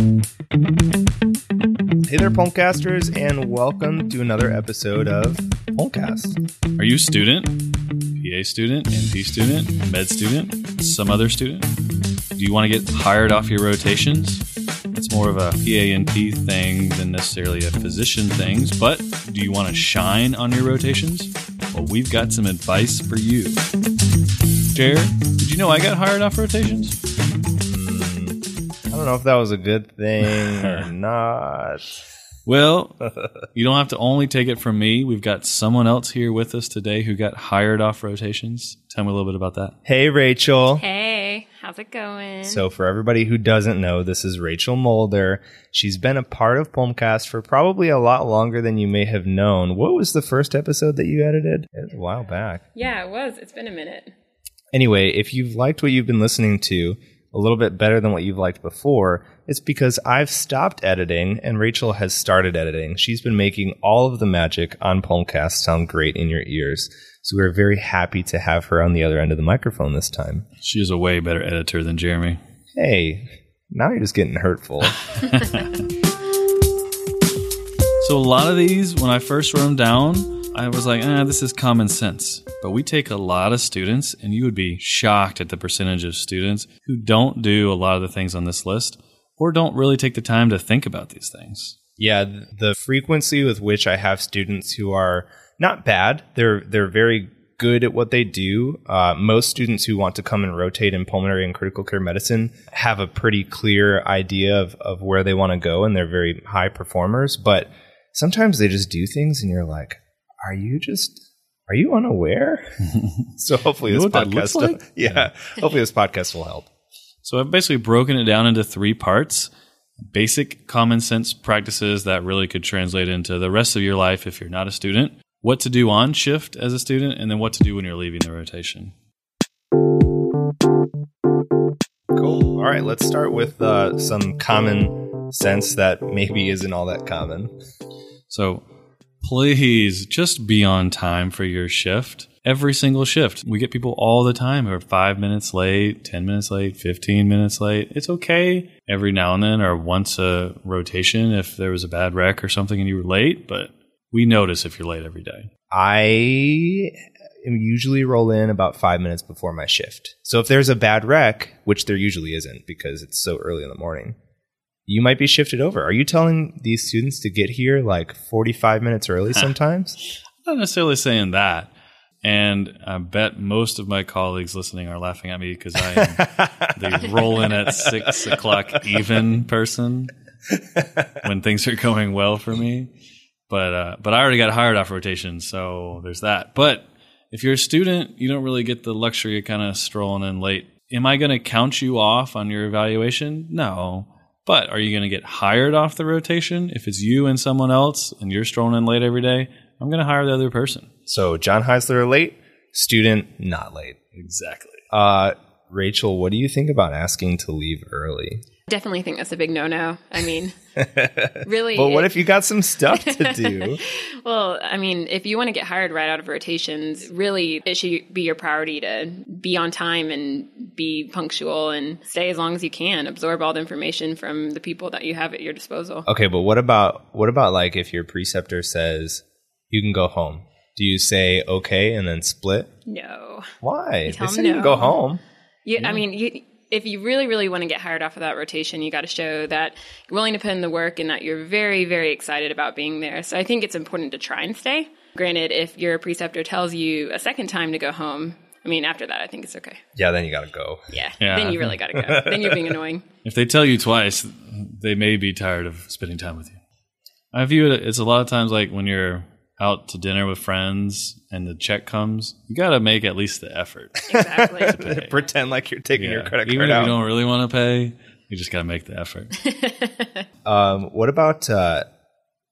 Hey there, Pulmcasters, and welcome to another episode of Pulmcast. Are you a student, PA student, NP student, med student, some other student? Do you want to get hired off your rotations? It's more of a PA&P thing than necessarily a physician things, but do you want to shine on your rotations? Well, we've got some advice for you. Jared, did you know I got hired off rotations? I don't know if that was a good thing or not. Well, you don't have to only take it from me. We've got someone else here with us today who got hired off rotations. Tell me a little bit about that. Hey, Rachel. Hey, how's it going? So, for everybody who doesn't know, this is Rachel Mulder. She's been a part of Pulmcast for probably a lot longer than you may have known. What was the first episode that you edited? It was a while back. yeah, it was. It's been a minute. Anyway, if you've liked what you've been listening to a little bit better than what you've liked before, it's because I've stopped editing and Rachel has started editing. She's been making all of the magic on Pulmcast sound great in your ears. So we're very happy to have her on the other end of the microphone this time. She is a way better editor than Jeremy. Hey, now you're just getting hurtful. So a lot of these, when I first wrote them down, I was like, ah, this is common sense. But we take a lot of students, and you would be shocked at the percentage of students who don't do a lot of the things on this list or don't really take the time to think about these things. Yeah, the frequency with which I have students who are not bad, they're they're very good at what they do. Uh, most students who want to come and rotate in pulmonary and critical care medicine have a pretty clear idea of, of where they want to go, and they're very high performers. But sometimes they just do things, and you're like, "Are you just?" Are you unaware? so hopefully You this know what that podcast, like? yeah, hopefully this podcast will help. So I've basically broken it down into three parts basic common sense practices that really could translate into the rest of your life if you're not a student, what to do on shift as a student, and then what to do when you're leaving the rotation. Cool. All right, let's start with uh, some common sense that maybe isn't all that common. So please just be on time for your shift. Every single shift. We get people all the time who are five minutes late, 10 minutes late, 15 minutes late. It's okay every now and then or once a rotation if there was a bad wreck or something and you were late, but we notice if you're late every day. I usually roll in about five minutes before my shift. So if there's a bad wreck, which there usually isn't because it's so early in the morning, you might be shifted over. Are you telling these students to get here like 45 minutes early sometimes? I'm not necessarily saying that. And I bet most of my colleagues listening are laughing at me because I am the roll in at six o'clock even person when things are going well for me. But uh, but I already got hired off rotation, so there's that. But if you're a student, you don't really get the luxury of kind of strolling in late. Am I going to count you off on your evaluation? No. But are you going to get hired off the rotation if it's you and someone else and you're strolling in late every day? I'm going to hire the other person. so John Heisler late, student not late. Exactly. Uh, Rachel, what do you think about asking to leave early? Definitely think that's a big no-no. I mean, really. But what it- if you got some stuff to do? Well, I mean, if you want to get hired right out of rotations, really, it should be your priority to be on time and be punctual and stay as long as you can. Absorb all the information from the people that you have at your disposal. Okay, but what about what about like if your preceptor says you can go home? Do you say okay and then split? No. Why? They 'em said you can go home. You, I mean, you, if you really, really want to get hired off of that rotation, you got to show that you're willing to put in the work and that you're very, very excited about being there. So I think it's important to try and stay. Granted, if your preceptor tells you a second time to go home, I mean, after that, I think it's okay. Yeah, then you got to go. Yeah. Yeah. Then you really got to go. then you're being annoying. If they tell you twice, they may be tired of spending time with you. I view it, it's a lot of times like when you're out to dinner with friends and the check comes, you got to make at least the effort. Exactly. Pretend like you're taking your credit Even card Even if out. you don't really want to pay, you just got to make the effort. Um, what about uh,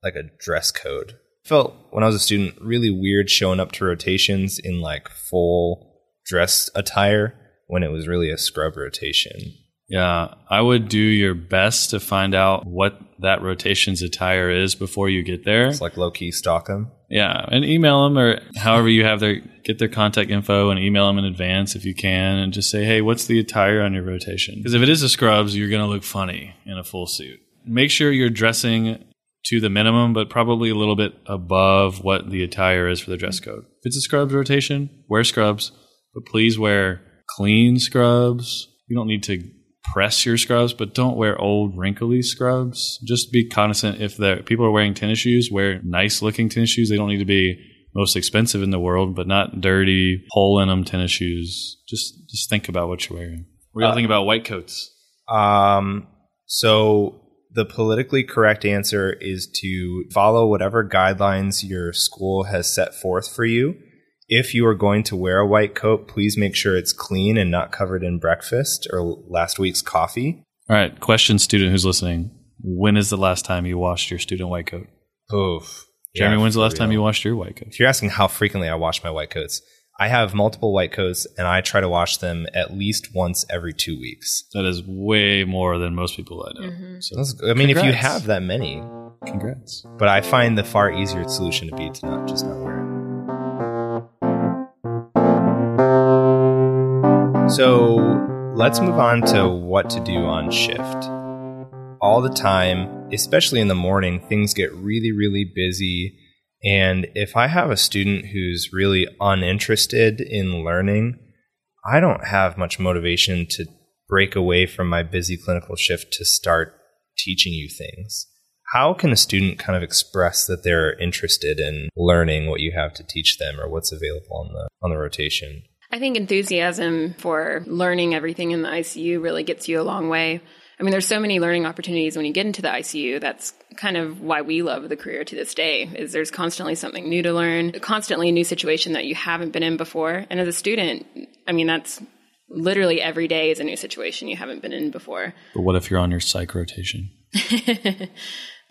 like a dress code? Felt when I was a student really weird showing up to rotations in like full dress attire when it was really a scrub rotation. Yeah, I would do your best to find out what that rotation's attire is before you get there. It's like low key stalk them. Yeah, and email them or however you have their get their contact info and email them in advance if you can, and just say, hey, what's the attire on your rotation? Because if it is a scrubs, you're going to look funny in a full suit. Make sure you're dressing to the minimum, but probably a little bit above what the attire is for the dress code. If it's a scrubs rotation, wear scrubs, but please wear clean scrubs. You don't need to press your scrubs, but don't wear old wrinkly scrubs. Just be cognizant if the people are wearing tennis shoes, wear nice looking tennis shoes. They don't need to be most expensive in the world, but not dirty, hole in them tennis shoes. Just just think about what you're wearing. What do you Uh, think about white coats? Um, so the politically correct answer is to follow whatever guidelines your school has set forth for you. If you are going to wear a white coat, please make sure it's clean and not covered in breakfast or last week's coffee. All right, question student who's listening. When is the last time you washed your student white coat? Oof. Jeremy, Yeah, when's the for last time you washed your white coat? If you're asking how frequently I wash my white coats, I have multiple white coats and I try to wash them at least once every two weeks. That is way more than most people I know. Mm-hmm. So That's- I mean, if you have that many, congrats. but I find the far easier solution to be to not just not wear it. So let's move on to what to do on shift. All the time, especially in the morning, things get really, really busy. And if I have a student who's really uninterested in learning, I don't have much motivation to break away from my busy clinical shift to start teaching you things. How can a student kind of express that they're interested in learning what you have to teach them or what's available on the on the rotation? I think enthusiasm for learning everything in the ICU really gets you a long way. I mean, there's so many learning opportunities when you get into the ICU. That's kind of why we love the career to this day. Is there's constantly something new to learn, constantly a new situation that you haven't been in before. And as a student, I mean, that's literally every day is a new situation you haven't been in before. But what if you're on your psych rotation?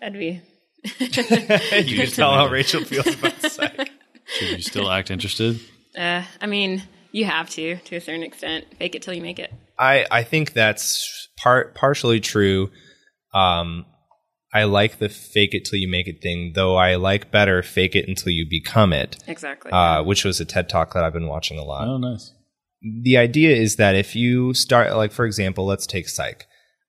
That'd be you can tell how Rachel feels about psych. Should you still act interested? Uh, I mean, you have to, to a certain extent. Fake it till you make it. I, I think that's part partially true. Um, I like the fake it till you make it thing, though I like better fake it until you become it, Exactly. uh, which was a TED talk that I've been watching a lot. Oh, nice. the idea is that if you start, like, for example, let's take psych.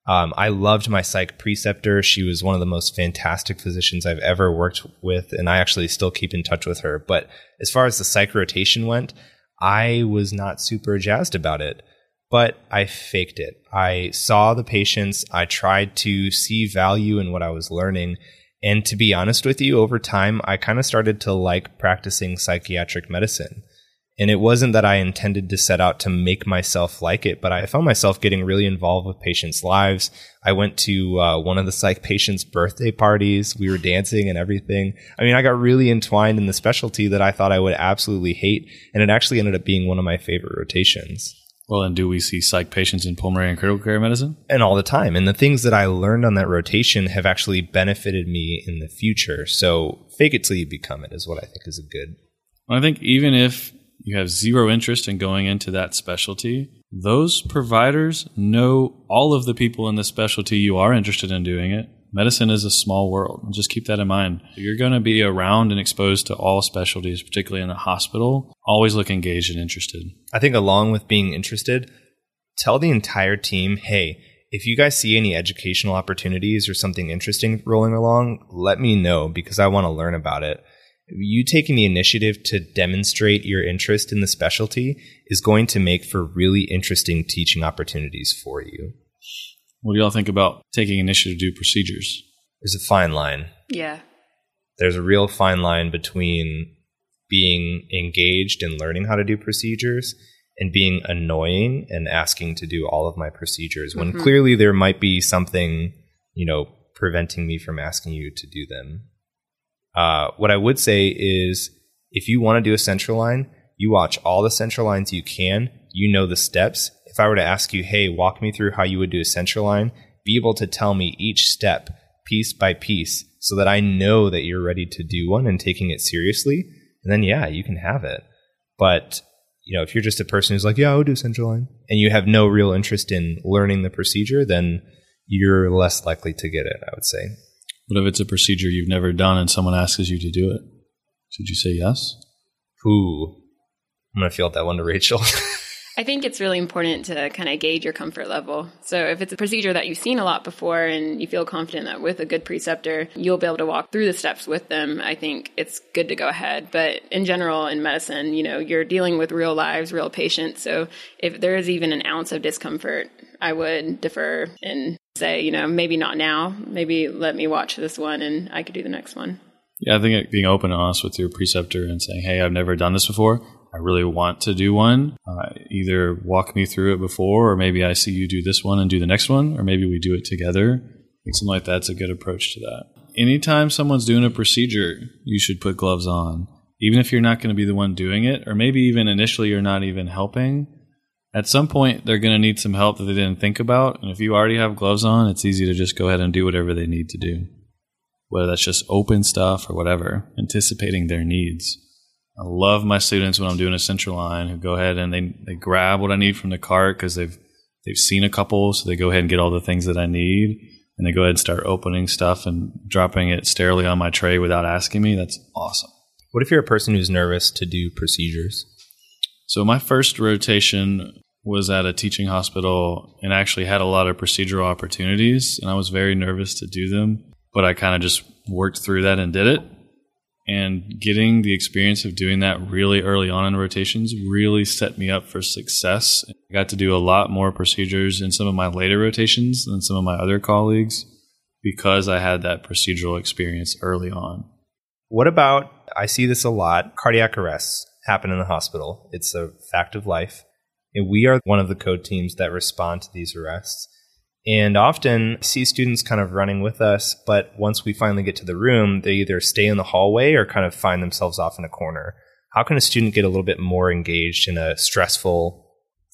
Um, I loved my psych preceptor. She was one of the most fantastic physicians I've ever worked with, and I actually still keep in touch with her. But as far as the psych rotation went, I was not super jazzed about it, but I faked it. I saw the patients, I tried to see value in what I was learning. And to be honest with you, over time, I kind of started to like practicing psychiatric medicine. And it wasn't that I intended to set out to make myself like it, but I found myself getting really involved with patients' lives. I went to uh, one of the psych patients' birthday parties. We were dancing and everything. I mean, I got really entwined in the specialty that I thought I would absolutely hate. And it actually ended up being one of my favorite rotations. Well, and do we see psych patients in pulmonary and critical care medicine? And all the time. And the things that I learned on that rotation have actually benefited me in the future. So fake it till you become it is what I think is a good I think even if you have zero interest in going into that specialty, those providers know all of the people in the specialty you are interested in doing it. Medicine is a small world. Just keep that in mind. You're going to be around and exposed to all specialties, particularly in the hospital. Always look engaged and interested. I think along with being interested, tell the entire team, hey, if you guys see any educational opportunities or something interesting rolling along, let me know because I want to learn about it. You taking the initiative to demonstrate your interest in the specialty is going to make for really interesting teaching opportunities for you. What do y'all think about taking initiative to do procedures? There's a fine line. yeah. There's a real fine line between being engaged in learning how to do procedures and being annoying and asking to do all of my procedures when mm-hmm. clearly there might be something, you know, preventing me from asking you to do them. Uh, what I would say is if you want to do a central line, you watch all the central lines you can, you know the steps. If I were to ask you, hey, walk me through how you would do a central line, be able to tell me each step piece by piece so that I know that you're ready to do one and taking it seriously. And then, yeah, you can have it. But, you know, if you're just a person who's like, yeah, I'll do central line, and you have no real interest in learning the procedure, then you're less likely to get it, I would say. What if it's a procedure you've never done and someone asks you to do it? Should you say yes? Ooh, I'm gonna field that one to Rachel. I think it's really important to kind of gauge your comfort level. So if it's a procedure that you've seen a lot before and you feel confident that with a good preceptor, you'll be able to walk through the steps with them, I think it's good to go ahead. But in general, in medicine, you know, you're dealing with real lives, real patients. So if there is even an ounce of discomfort, I would defer and say, you know, maybe not now. Maybe let me watch this one and I could do the next one. Yeah, I think being open and honest with your preceptor and saying, "Hey, I've never done this before. I really want to do one. Uh, either walk me through it before, or maybe I see you do this one and do the next one, or maybe we do it together. Something like that's a good approach to that. Anytime someone's doing a procedure, you should put gloves on, even if you're not going to be the one doing it, or maybe even initially you're not even helping. At some point, they're going to need some help that they didn't think about. And if you already have gloves on, it's easy to just go ahead and do whatever they need to do, whether that's just open stuff or whatever, anticipating their needs. I love my students when I'm doing a central line who go ahead and they, they grab what I need from the cart because they've they've seen a couple, so they go ahead and get all the things that I need, and they go ahead and start opening stuff and dropping it sterilely on my tray without asking me. That's awesome. what if you're a person who's nervous to do procedures? So my first rotation was at a teaching hospital and actually had a lot of procedural opportunities, and I was very nervous to do them, but I kind of just worked through that and did it and getting the experience of doing that really early on in rotations really set me up for success. I got to do a lot more procedures in some of my later rotations than some of my other colleagues because I had that procedural experience early on. What about, I see this a lot, cardiac arrests happen in the hospital. It's a fact of life. And we are one of the code teams that respond to these arrests. And often I see students kind of running with us, but once we finally get to the room, they either stay in the hallway or kind of find themselves off in a corner. How can a student get a little bit more engaged in a stressful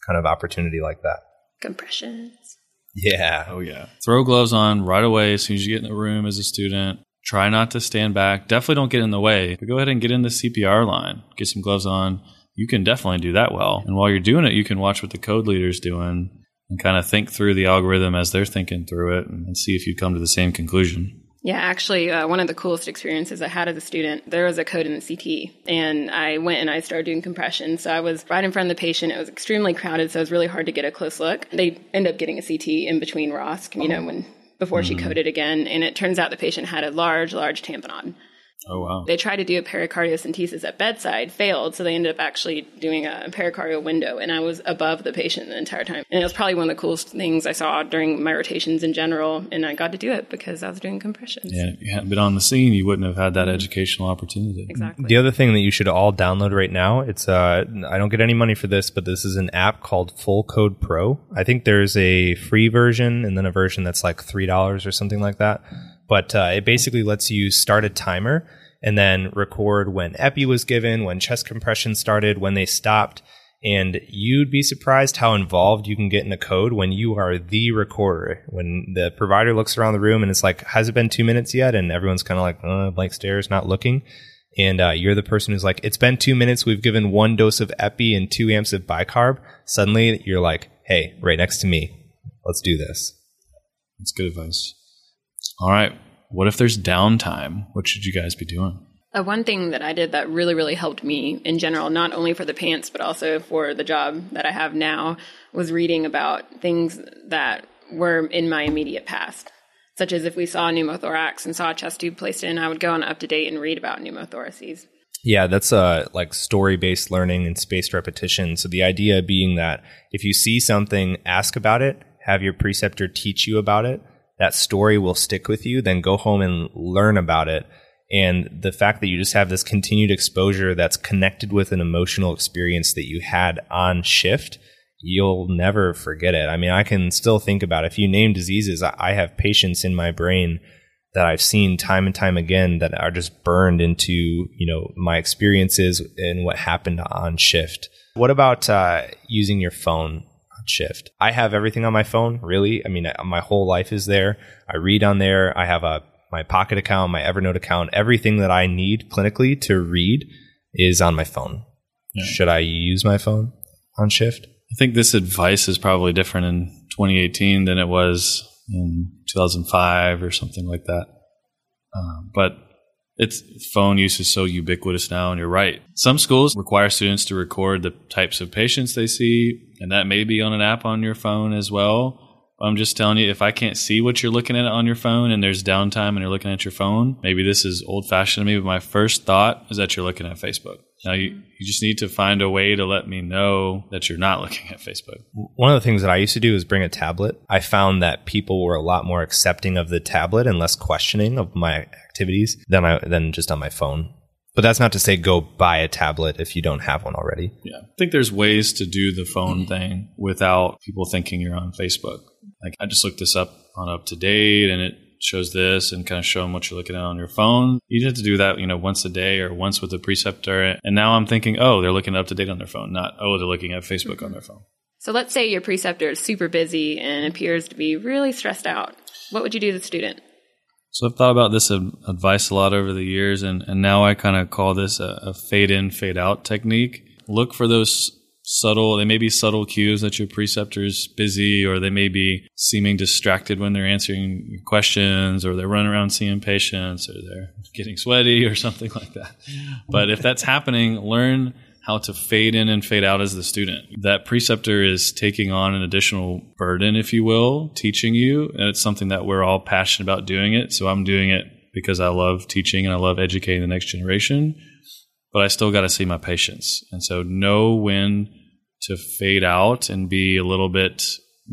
kind of opportunity like that? Compressions. Yeah. Oh, yeah. Throw gloves on right away as soon as you get in the room as a student. Try not to stand back. Definitely don't get in the way, but go ahead and get in the CPR line. Get some gloves on. You can definitely do that well. And while you're doing it, you can watch what the code leader's doing and kind of think through the algorithm as they're thinking through it and see if you come to the same conclusion. Yeah, actually, uh, one of the coolest experiences I had as a student, there was a code in the CT, and I went and I started doing compression. So I was right in front of the patient. It was extremely crowded, so it was really hard to get a close look. They end up getting a CT in between ROSC, you know, when before mm-hmm. she coded again, and it turns out the patient had a large, large tamponade. Oh, wow. They tried to do a pericardiocentesis at bedside, failed, so they ended up actually doing a pericardial window, and I was above the patient the entire time. And it was probably one of the coolest things I saw during my rotations in general, and I got to do it because I was doing compressions. Yeah, if you hadn't been on the scene, you wouldn't have had that educational opportunity. Exactly. The other thing that you should all download right now, it's uh, I don't get any money for this, but this is an app called Full Code Pro. I think there's a free version and then a version that's like three dollars or something like that. But uh, it basically lets you start a timer and then record when epi was given, when chest compression started, when they stopped. And you'd be surprised how involved you can get in the code when you are the recorder. When the provider looks around the room and it's like, has it been two minutes yet? And everyone's kind of like, uh, blank stares, not looking. And uh, you're the person who's like, it's been two minutes. We've given one dose of epi and two amps of bicarb. Suddenly you're like, hey, right next to me. Let's do this. That's good advice. All right. What if there's downtime? What should you guys be doing? Uh, one thing that I did that really, really helped me in general, not only for the PANCE, but also for the job that I have now, was reading about things that were in my immediate past. Such as if we saw a pneumothorax and saw a chest tube placed in, I would go on UpToDate and read about pneumothoraces. Yeah, that's uh, like story based learning and spaced repetition. So the idea being that if you see something, ask about it, have your preceptor teach you about it that story will stick with you, then go home and learn about it. And the fact that you just have this continued exposure that's connected with an emotional experience that you had on shift, you'll never forget it. I mean, I can still think about it. if you name diseases, I have patients in my brain that I've seen time and time again that are just burned into, you know, my experiences and what happened on shift. What about uh, using your phone shift. I have everything on my phone, really. I mean, my whole life is there. I read on there. I have a my Pocket account, my Evernote account, everything that I need clinically to read is on my phone. Yeah. Should I use my phone on shift? I think this advice is probably different in 2018 than it was in 2005 or something like that. Uh, but It's phone use is so ubiquitous now, and you're right. Some schools require students to record the types of patients they see, and that may be on an app on your phone as well. I'm just telling you, if I can't see what you're looking at on your phone and there's downtime and you're looking at your phone, maybe this is old fashioned to me, but my first thought is that you're looking at Facebook. Now, you, you just need to find a way to let me know that you're not looking at Facebook. One of the things that I used to do is bring a tablet. I found that people were a lot more accepting of the tablet and less questioning of my activities than I than just on my phone. But that's not to say go buy a tablet if you don't have one already. Yeah. I think there's ways to do the phone thing without people thinking you're on Facebook. Like I just looked this up on UpToDate and it shows this and kind of show them what you're looking at on your phone. You just have to do that, you know, once a day or once with the preceptor. And now I'm thinking, oh, they're looking up to date on their phone, not, oh, they're looking at Facebook on mm-hmm. their phone. So let's say your preceptor is super busy and appears to be really stressed out. What would you do to the student? So I've thought about this advice a lot over the years, and, and now I kind of call this a, a fade in, fade out technique. Look for those subtle, they may be subtle cues that your preceptor's busy, or they may be seeming distracted when they're answering questions, or they're running around seeing patients, or they're getting sweaty, or something like that. But if that's happening, learn how to fade in and fade out as the student. That preceptor is taking on an additional burden, if you will, teaching you. And it's something that we're all passionate about doing it. So I'm doing it because I love teaching and I love educating the next generation. But I still got to see my patients. And so know when to fade out and be a little bit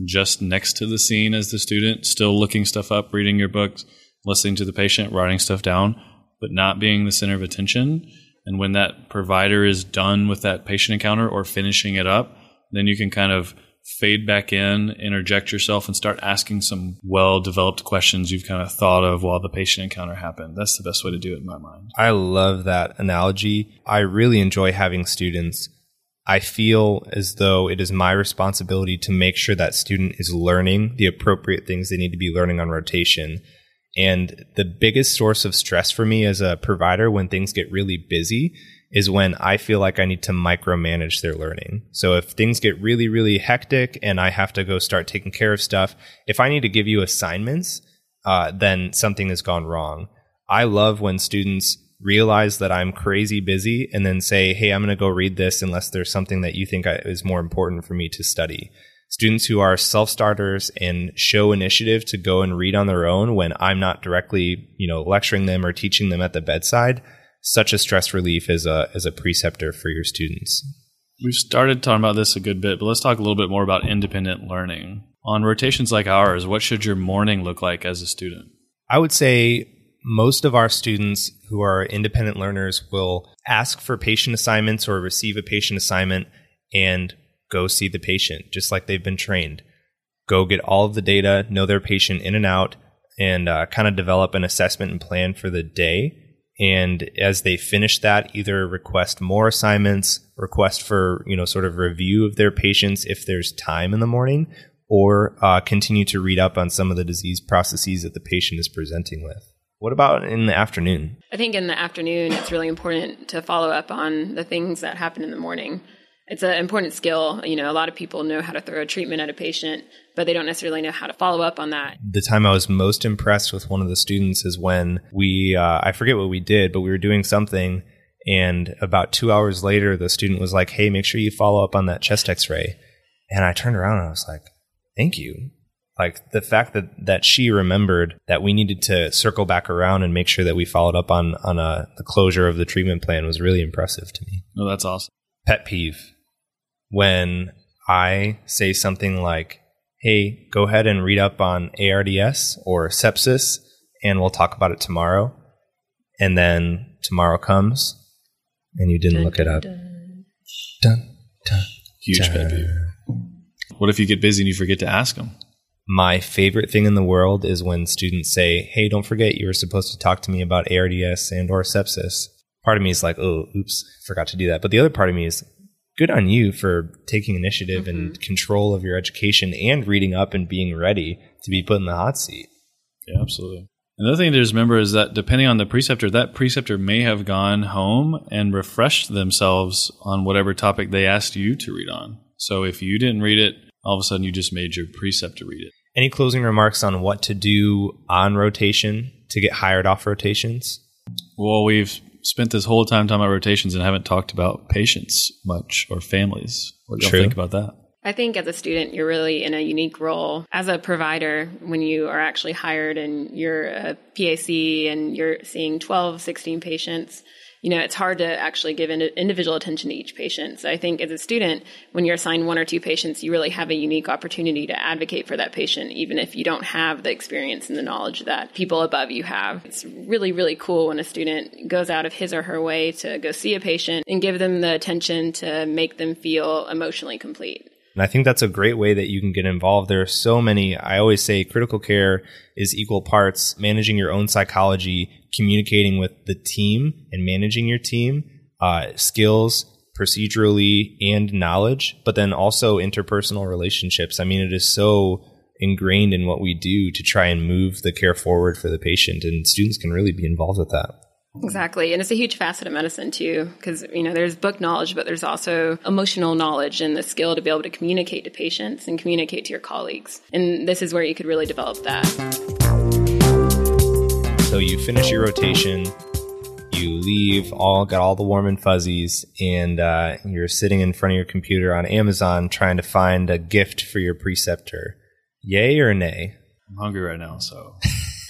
just next to the scene as the student, still looking stuff up, reading your books, listening to the patient, writing stuff down, but not being the center of attention and when that provider is done with that patient encounter or finishing it up, then you can kind of fade back in, interject yourself, and start asking some well developed questions you've kind of thought of while the patient encounter happened. That's the best way to do it in my mind. I love that analogy. I really enjoy having students. I feel as though it is my responsibility to make sure that student is learning the appropriate things they need to be learning on rotation and the biggest source of stress for me as a provider when things get really busy is when I feel like I need to micromanage their learning. So if things get really, really hectic and I have to go start taking care of stuff, if I need to give you assignments, uh, then something has gone wrong. I love when students realize that I'm crazy busy and then say, Hey, I'm going to go read this unless there's something that you think is more important for me to study students who are self starters and show initiative to go and read on their own when I'm not directly, you know, lecturing them or teaching them at the bedside, such a stress relief as a as a preceptor for your students. We've started talking about this a good bit, but let's talk a little bit more about independent learning. On rotations like ours, what should your morning look like as a student? I would say most of our students who are independent learners will ask for patient assignments or receive a patient assignment and go see the patient just like they've been trained. Go get all of the data, know their patient in and out, and uh, kind of develop an assessment and plan for the day. And as they finish that, either request more assignments, request for you know sort of review of their patients if there's time in the morning, or uh, continue to read up on some of the disease processes that the patient is presenting with. What about in the afternoon? I think in the afternoon, it's really important to follow up on the things that happen in the morning it's an important skill. You know, a lot of people know how to throw a treatment at a patient, but they don't necessarily know how to follow up on that. The time I was most impressed with one of the students is when we, uh, I forget what we did, but we were doing something. And about two hours later, the student was like, Hey, make sure you follow up on that chest x ray. And I turned around and I was like, Thank you. Like the fact that, that she remembered that we needed to circle back around and make sure that we followed up on, on a, uh, the closure of the treatment plan was really impressive to me. Oh, that's awesome. Pet peeve when I say something like, hey, go ahead and read up on ARDS or sepsis, and we'll talk about it tomorrow. And then tomorrow comes, and you didn't dun, look it up. Dun, dun, dun Huge pet peeve. What if you get busy and you forget to ask them? My favorite thing in the world is when students say, "Hey, don't forget you were supposed to talk to me about ARDS and or sepsis." Part of me is like, "Oh, oops, forgot to do that." But the other part of me is, good on you for taking initiative mm-hmm. and control of your education and reading up and being ready to be put in the hot seat. Yeah, absolutely. Another thing to just remember is that depending on the preceptor, that preceptor may have gone home and refreshed themselves on whatever topic they asked you to read on. So if you didn't read it, all of a sudden you just made your preceptor read it. Any closing remarks on what to do on rotation to get hired off rotations? Well, we've spent this whole time talking about rotations and haven't talked about patients much or families. What do you think about that? I think as a student, you're really in a unique role as a provider when you are actually hired and you're a PA-C and you're seeing 12, 16 patients. You know, it's hard to actually give individual attention to each patient. So I think as a student, when you're assigned one or two patients, you really have a unique opportunity to advocate for that patient, even if you don't have the experience and the knowledge that people above you have. It's really, really cool when a student goes out of his or her way to go see a patient and give them the attention to make them feel emotionally complete. And I think that's a great way that you can get involved. There are so many, I always say critical care is equal parts managing your own psychology, communicating with the team and managing your team, uh, skills, procedurally, and knowledge, but then also interpersonal relationships. I mean, it is so ingrained in what we do to try and move the care forward for the patient, and students can really be involved with that. Exactly. And it's a huge facet of medicine too, because, you know, there's book knowledge, but there's also emotional knowledge and the skill to be able to communicate to patients and communicate to your colleagues. And this is where you could really develop that. So you finish your rotation, you leave, all got all the warm and fuzzies, and uh, you're sitting in front of your computer on Amazon trying to find a gift for your preceptor. Yay or nay? I'm hungry right now, so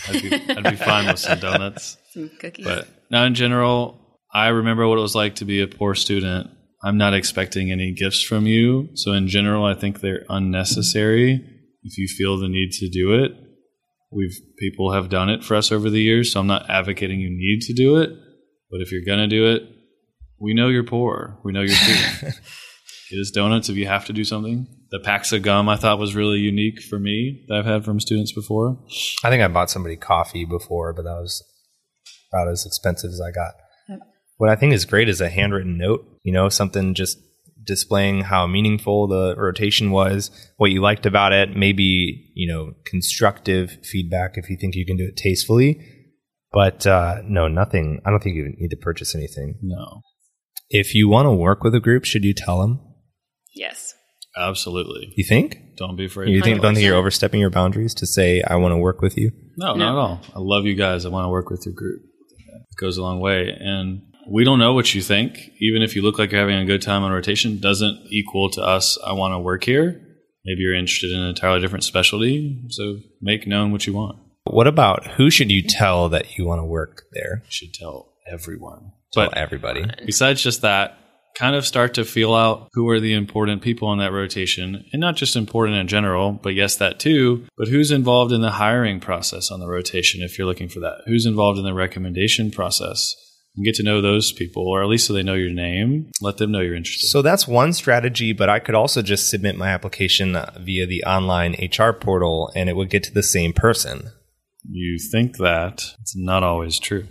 I'd be, I'd be fine with some donuts. Some cookies. But now, in general, I remember what it was like to be a poor student. I'm not expecting any gifts from you. So, in general, I think they're unnecessary if you feel the need to do it. We've people have done it for us over the years, so I'm not advocating you need to do it. But if you're gonna do it, we know you're poor. We know you're student. Get us donuts if you have to do something. The packs of gum I thought was really unique for me that I've had from students before. I think I bought somebody coffee before, but that was about as expensive as I got. What I think is great is a handwritten note, you know, something just displaying how meaningful the rotation was, what you liked about it, maybe, you know, constructive feedback if you think you can do it tastefully. But uh, no, nothing. I don't think you need to purchase anything. No. If you want to work with a group, should you tell them? yes. Absolutely. You think? Don't be afraid. You to think? tell Don't think you're overstepping your boundaries to say I want to work with you? No, not at all. I love you guys. I want to work with your group. It goes a long way. And we don't know what you think. Even if you look like you're having a good time on rotation, doesn't equal to us, I want to work here. Maybe you're interested in an entirely different specialty. So make known what you want. What about who should you tell that you want to work there? You should tell everyone. Tell But everybody. besides just that, kind of start to feel out who are the important people in that rotation and not just important in general but yes that too but who's involved in the hiring process on the rotation if you're looking for that who's involved in the recommendation process get to know those people or at least so they know your name let them know you're interested So that's one strategy, but I could also just submit my application uh, via the online HR portal and it would get to the same person. you think that it's not always true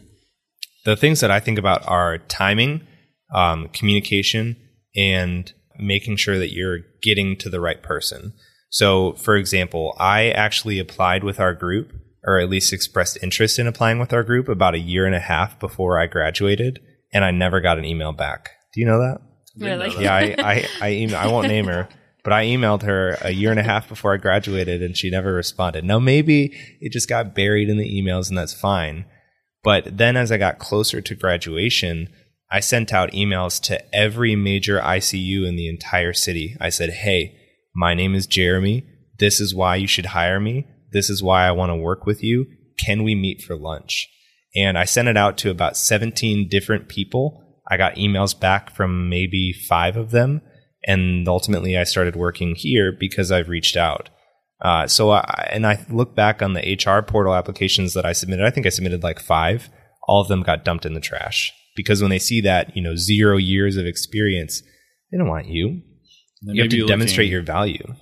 The things that I think about are timing, um, communication, and making sure that you're getting to the right person. So, for example, I actually applied with our group, or at least expressed interest in applying with our group about a year and a half before I graduated, and I never got an email back. Do you know that? Really? Yeah, I I I, email, I won't name her, but I emailed her a year and a half before I graduated, and she never responded. Now maybe it just got buried in the emails, and that's fine. But then, as I got closer to graduation, I sent out emails to every major ICU in the entire city. I said, "Hey, my name is Jeremy. This is why you should hire me. This is why I want to work with you. Can we meet for lunch?" And I sent it out to about 17 different people. I got emails back from maybe five of them. And ultimately, I started working here because I've reached out. Uh, so, I, and I look back on the HR portal applications that I submitted. I think I submitted like five. All of them got dumped in the trash because when they see that, you know, zero years of experience, they don't want you. You have to demonstrate looking- your value.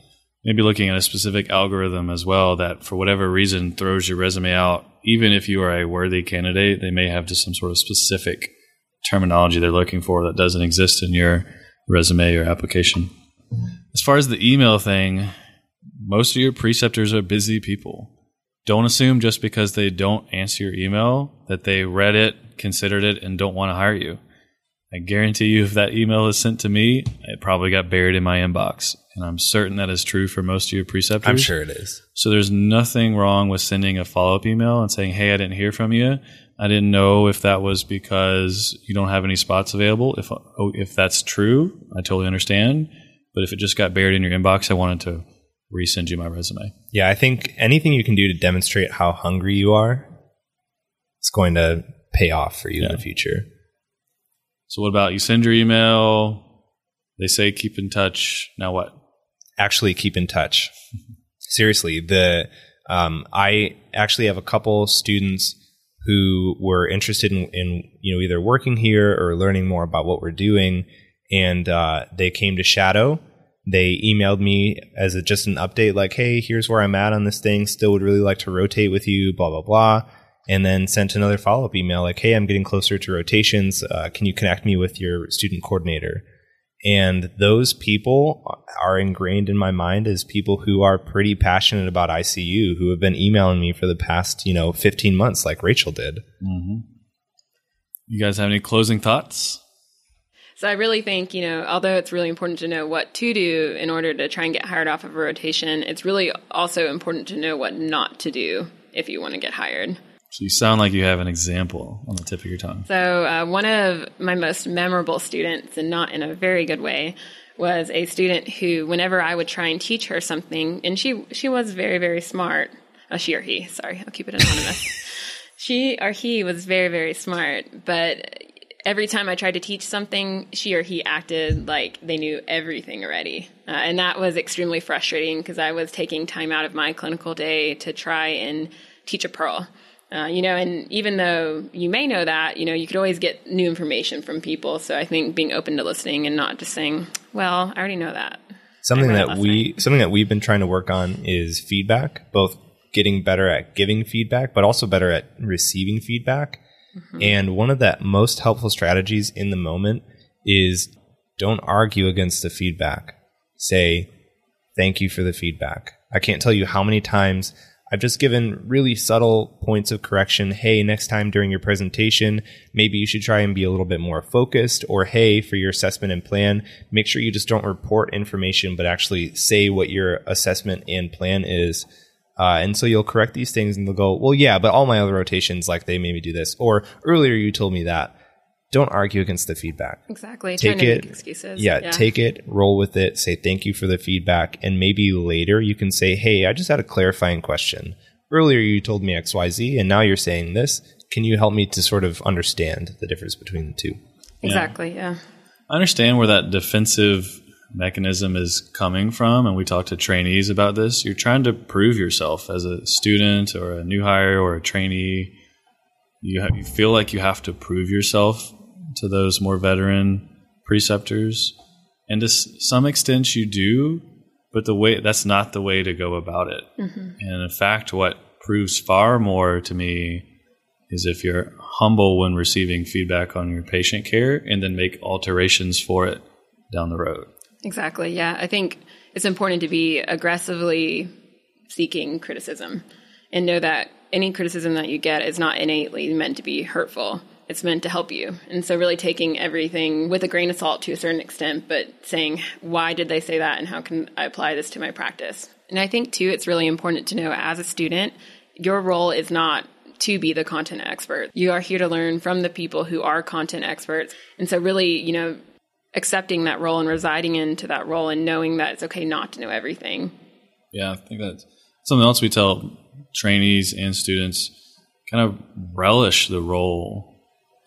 Maybe looking at a specific algorithm as well that for whatever reason throws your resume out even if you are a worthy candidate they may have just some sort of specific terminology they're looking for that doesn't exist in your resume or application. As far as the email thing most of your preceptors are busy people. Don't assume just because they don't answer your email that they read it considered it and don't want to hire you. I guarantee you, if that email is sent to me, it probably got buried in my inbox. And I'm certain that is true for most of your preceptors. I'm sure it is. So there's nothing wrong with sending a follow up email and saying, Hey, I didn't hear from you. I didn't know if that was because you don't have any spots available. If, oh, if that's true, I totally understand. But if it just got buried in your inbox, I wanted to resend you my resume. Yeah, I think anything you can do to demonstrate how hungry you are is going to pay off for you Yeah. in the future. So what about you send your email? They say keep in touch. Now what? Actually, keep in touch. Seriously, the um, I actually have a couple students who were interested in, in you know either working here or learning more about what we're doing, and uh, they came to Shadow. They emailed me as a, just an update, like, "Hey, here's where I'm at on this thing. Still would really like to rotate with you." Blah blah blah. And then sent another follow up email like, "Hey, I'm getting closer to rotations. Uh, can you connect me with your student coordinator?" And those people are ingrained in my mind as people who are pretty passionate about ICU, who have been emailing me for the past, you know, 15 months, like Rachel did. Mm-hmm. You guys have any closing thoughts? So I really think, you know, although it's really important to know what to do in order to try and get hired off of a rotation, it's really also important to know what not to do if you want to get hired. So you sound like you have an example on the tip of your tongue. So uh, one of my most memorable students, and not in a very good way, was a student who, whenever I would try and teach her something, and she she was very very smart. Uh, she or he, sorry, I'll keep it anonymous. she or he was very very smart, but every time I tried to teach something, she or he acted like they knew everything already. Uh, and that was extremely frustrating because I was taking time out of my clinical day to try and teach a pearl. Uh, you know, and even though you may know that, you know, you could always get new information from people. So I think being open to listening and not just saying, well, I already know that. Something that we something that we've been trying to work on is feedback, both getting better at giving feedback, but also better at receiving feedback. And one of the most helpful strategies in the moment is don't argue against the feedback. Say, thank you for the feedback. I can't tell you how many times I've just given really subtle points of correction. Hey, next time during your presentation, maybe you should try and be a little bit more focused. Or hey, for your assessment and plan, make sure you just don't report information, but actually say what your assessment and plan is. Uh, and so you'll correct these things and they'll go, well, yeah, but all my other rotations, like they made me do this. Or earlier you told me that. Don't argue against the feedback Exactly. take trying it excuses. Yeah, take it roll with it say thank you for the feedback and maybe later you can say hey i just had a clarifying question earlier you told me xyz and now you're saying this can you help me to sort of understand the difference between the two Exactly. Yeah. I understand where that defensive mechanism is coming from, and we talk to trainees about this. You're trying to prove yourself as a student or a new hire or a trainee. You, ha- you feel like you have to prove yourself to those more veteran preceptors, and to s- some extent you do, but the way that's not the way to go about it. Mm-hmm. And in fact, what proves far more to me is if you're humble when receiving feedback on your patient care and then make alterations for it down the road. Exactly. Yeah. I think it's important to be aggressively seeking criticism and know that any criticism that you get is not innately meant to be hurtful. It's meant to help you. And so, really taking everything with a grain of salt to a certain extent, but saying, why did they say that and how can I apply this to my practice? And I think, too, it's really important to know as a student, your role is not to be the content expert. You are here to learn from the people who are content experts. And so, really, you know, accepting that role and residing into that role and knowing that it's okay not to know everything. Yeah, I think that's something else we tell trainees and students kind of relish the role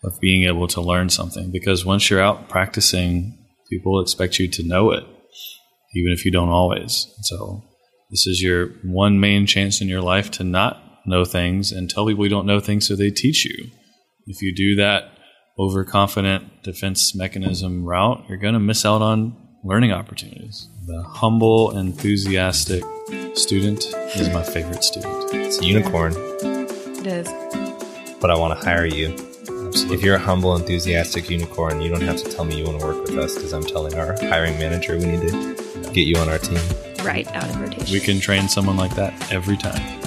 of being able to learn something because once you're out practicing, people expect you to know it, even if you don't always. So, this is your one main chance in your life to not know things and tell people you don't know things so they teach you. If you do that overconfident defense mechanism route, you're going to miss out on learning opportunities. The humble, enthusiastic student is my favorite student. it's a unicorn It is. but i want to hire you Absolutely. if you're a humble enthusiastic unicorn you don't have to tell me you want to work with us because i'm telling our hiring manager we need to get you on our team Right out of rotation. We can train someone like that every time.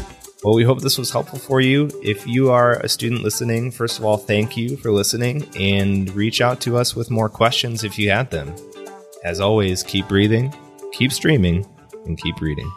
Well, we hope this was helpful for you. If you are a student listening, first of all, thank you for listening and reach out to us with more questions if you had them. As always, keep breathing, keep streaming and keep reading.